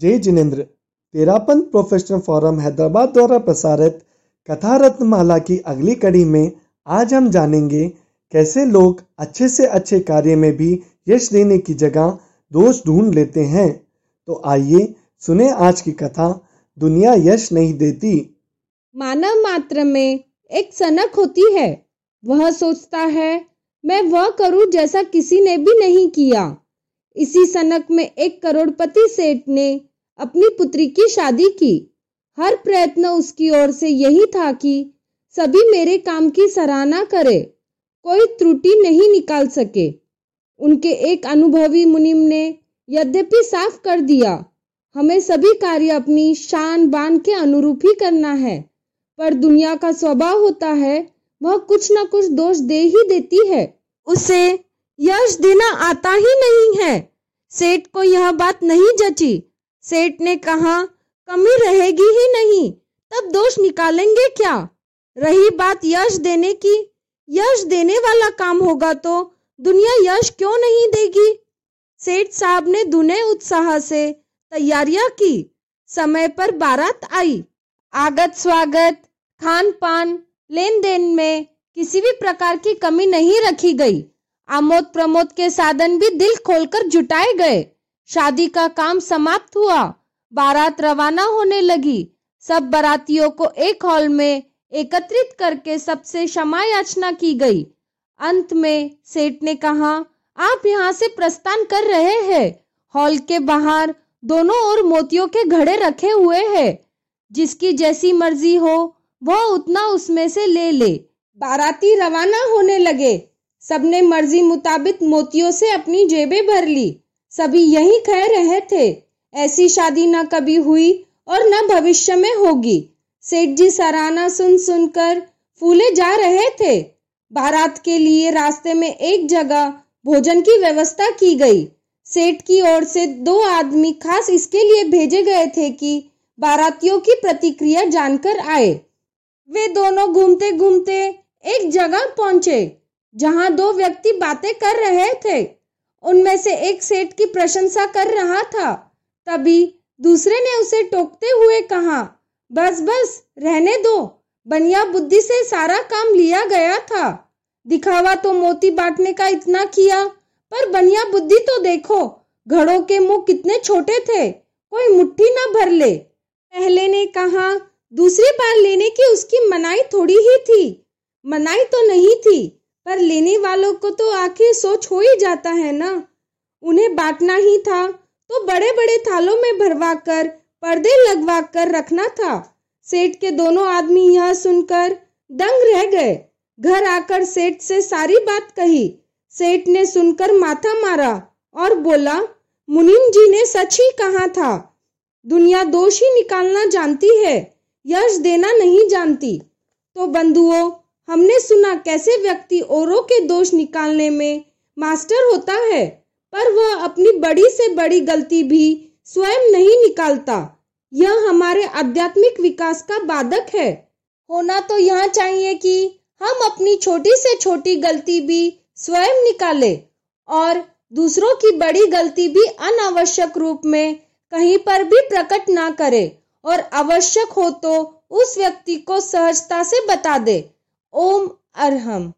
जय Jinendra. Terapanth professional forum Hyderabad द्वारा प्रसारित कथा रत्न माला की अगली कड़ी में आज हम जानेंगे कैसे लोग अच्छे से अच्छे कार्य में भी यश देने की जगह दोष ढूंढ लेते हैं। तो आइए सुने आज की कथा, दुनिया यश नहीं देती। मानव मात्र में एक सनक होती है। वह सोचता है, मैं वह करूँ जैसा किसी ने भी नहीं किया। इसी सनक में एक करोड़पति सेठ ने अपनी पुत्री की शादी की। हर प्रयत्न उसकी ओर से यही था कि सभी मेरे काम की सराहना करे, कोई त्रुटि नहीं निकाल सके। उनके एक अनुभवी मुनिम ने यद्यपि साफ़ कर दिया, हमें सभी कार्य अपनी शान बान के अनुरूप ही करना है, पर दुनिया का स्वभाव होता है, वह कुछ ना कुछ दोष दे ही देती है। उसे यश देना आता ही नहीं है। सेठ को यह बात नहीं जची। सेठ ने कहा, कमी रहेगी ही नहीं, तब दोष निकालेंगे क्या? रही बात यश देने की, यश देने वाला काम होगा तो दुनिया यश क्यों नहीं देगी? सेठ साहब ने दुने उत्साह से तैयारियाँ की। समय पर बारात आई। आगत स्वागत खान पान लेन देन में किसी भी प्रकार की कमी नहीं रखी गई। आमोद प्रमोद के साधन भी दिल खोलकर जुटाए गए। शादी का काम समाप्त हुआ। बारात रवाना होने लगी। सब बारातियों को एक हॉल में एकत्रित करके सबसे क्षमा याचना की गई। अंत में सेठ ने कहा, आप यहाँ से प्रस्थान कर रहे हैं। हॉल के बाहर दोनों ओर मोतियों के घड़े रखे हुए हैं। जिसकी जैसी मर्ज़ी हो, वह उतना उसमें से ले ले। बाराती रवाना होने लगे। सबने मर्ज़ी मुताबिक मोतियों से अपनी जेबें भर ली। सभी यही कह रहे थे। ऐसी शादी न कभी हुई और न भविष्य में होगी। सेठ जी सराहना सुन सुनकर फूले जा रहे थे। बारात के लिए रास्ते में एक जगह भोजन की व्यवस्था की गई। सेठ की ओर से दो आदमी खास इसके लिए भेजे गए थे कि बारातियों की प्रतिक्रिया जानकर आए। वे दोनों घूमते घूमते एक जगह पहुँचे। जहाँ दो व्यक्ति बातें कर रहे थे, उनमें से एक सेठ की प्रशंसा कर रहा था। तभी दूसरे ने उसे टोकते हुए कहा, बस बस, रहने दो। बनिया बुद्धि से सारा काम लिया गया था। दिखावा तो मोती बांटने का इतना किया, पर बनिया बुद्धि तो देखो, घड़ों के मुँह कितने छोटे थे, कोई मुट्ठी ना भर ले। पहले ने कहा, दूसरी बार लेने की उसकी मनाई थोड़ी ही थी। मनाई तो नहीं थी पर लेने वालों को तो आखिर सोच हो ही जाता है ना। उन्हें बांटना ही था तो बड़े बड़े थालों में भरवा कर पर्दे लगवा कर रखना था। सेठ के दोनों आदमी यह सुनकर दंग रह गए। घर आकर सेठ से सारी बात कही। सेठ ने सुनकर माथा मारा और बोला, मुनिम जी ने सच ही कहा था, दुनिया दोष ही निकालना जानती है, यश देना नहीं जानती। तो बंधुओं हमने सुना कैसे व्यक्ति औरों के दोष निकालने में मास्टर होता है, पर वह अपनी बड़ी से बड़ी गलती भी स्वयं नहीं निकालता। यह हमारे आध्यात्मिक विकास का बाधक है। होना तो यह चाहिए कि हम अपनी छोटी से छोटी गलती भी स्वयं निकाले और दूसरों की बड़ी गलती भी अनावश्यक रूप में कहीं पर भी प्रकट ना करे और आवश्यक हो तो उस व्यक्ति को सहजता से बता दे। ओम अरहम।